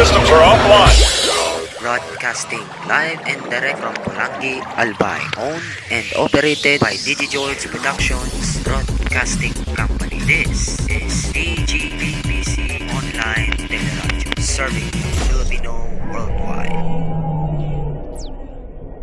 systems are offline. Broadcasting live and direct from Polangui, Albay. Owned and operated by DigiGeorge Productions Broadcasting Company. This is DGPBC Online Television. Serving Filipino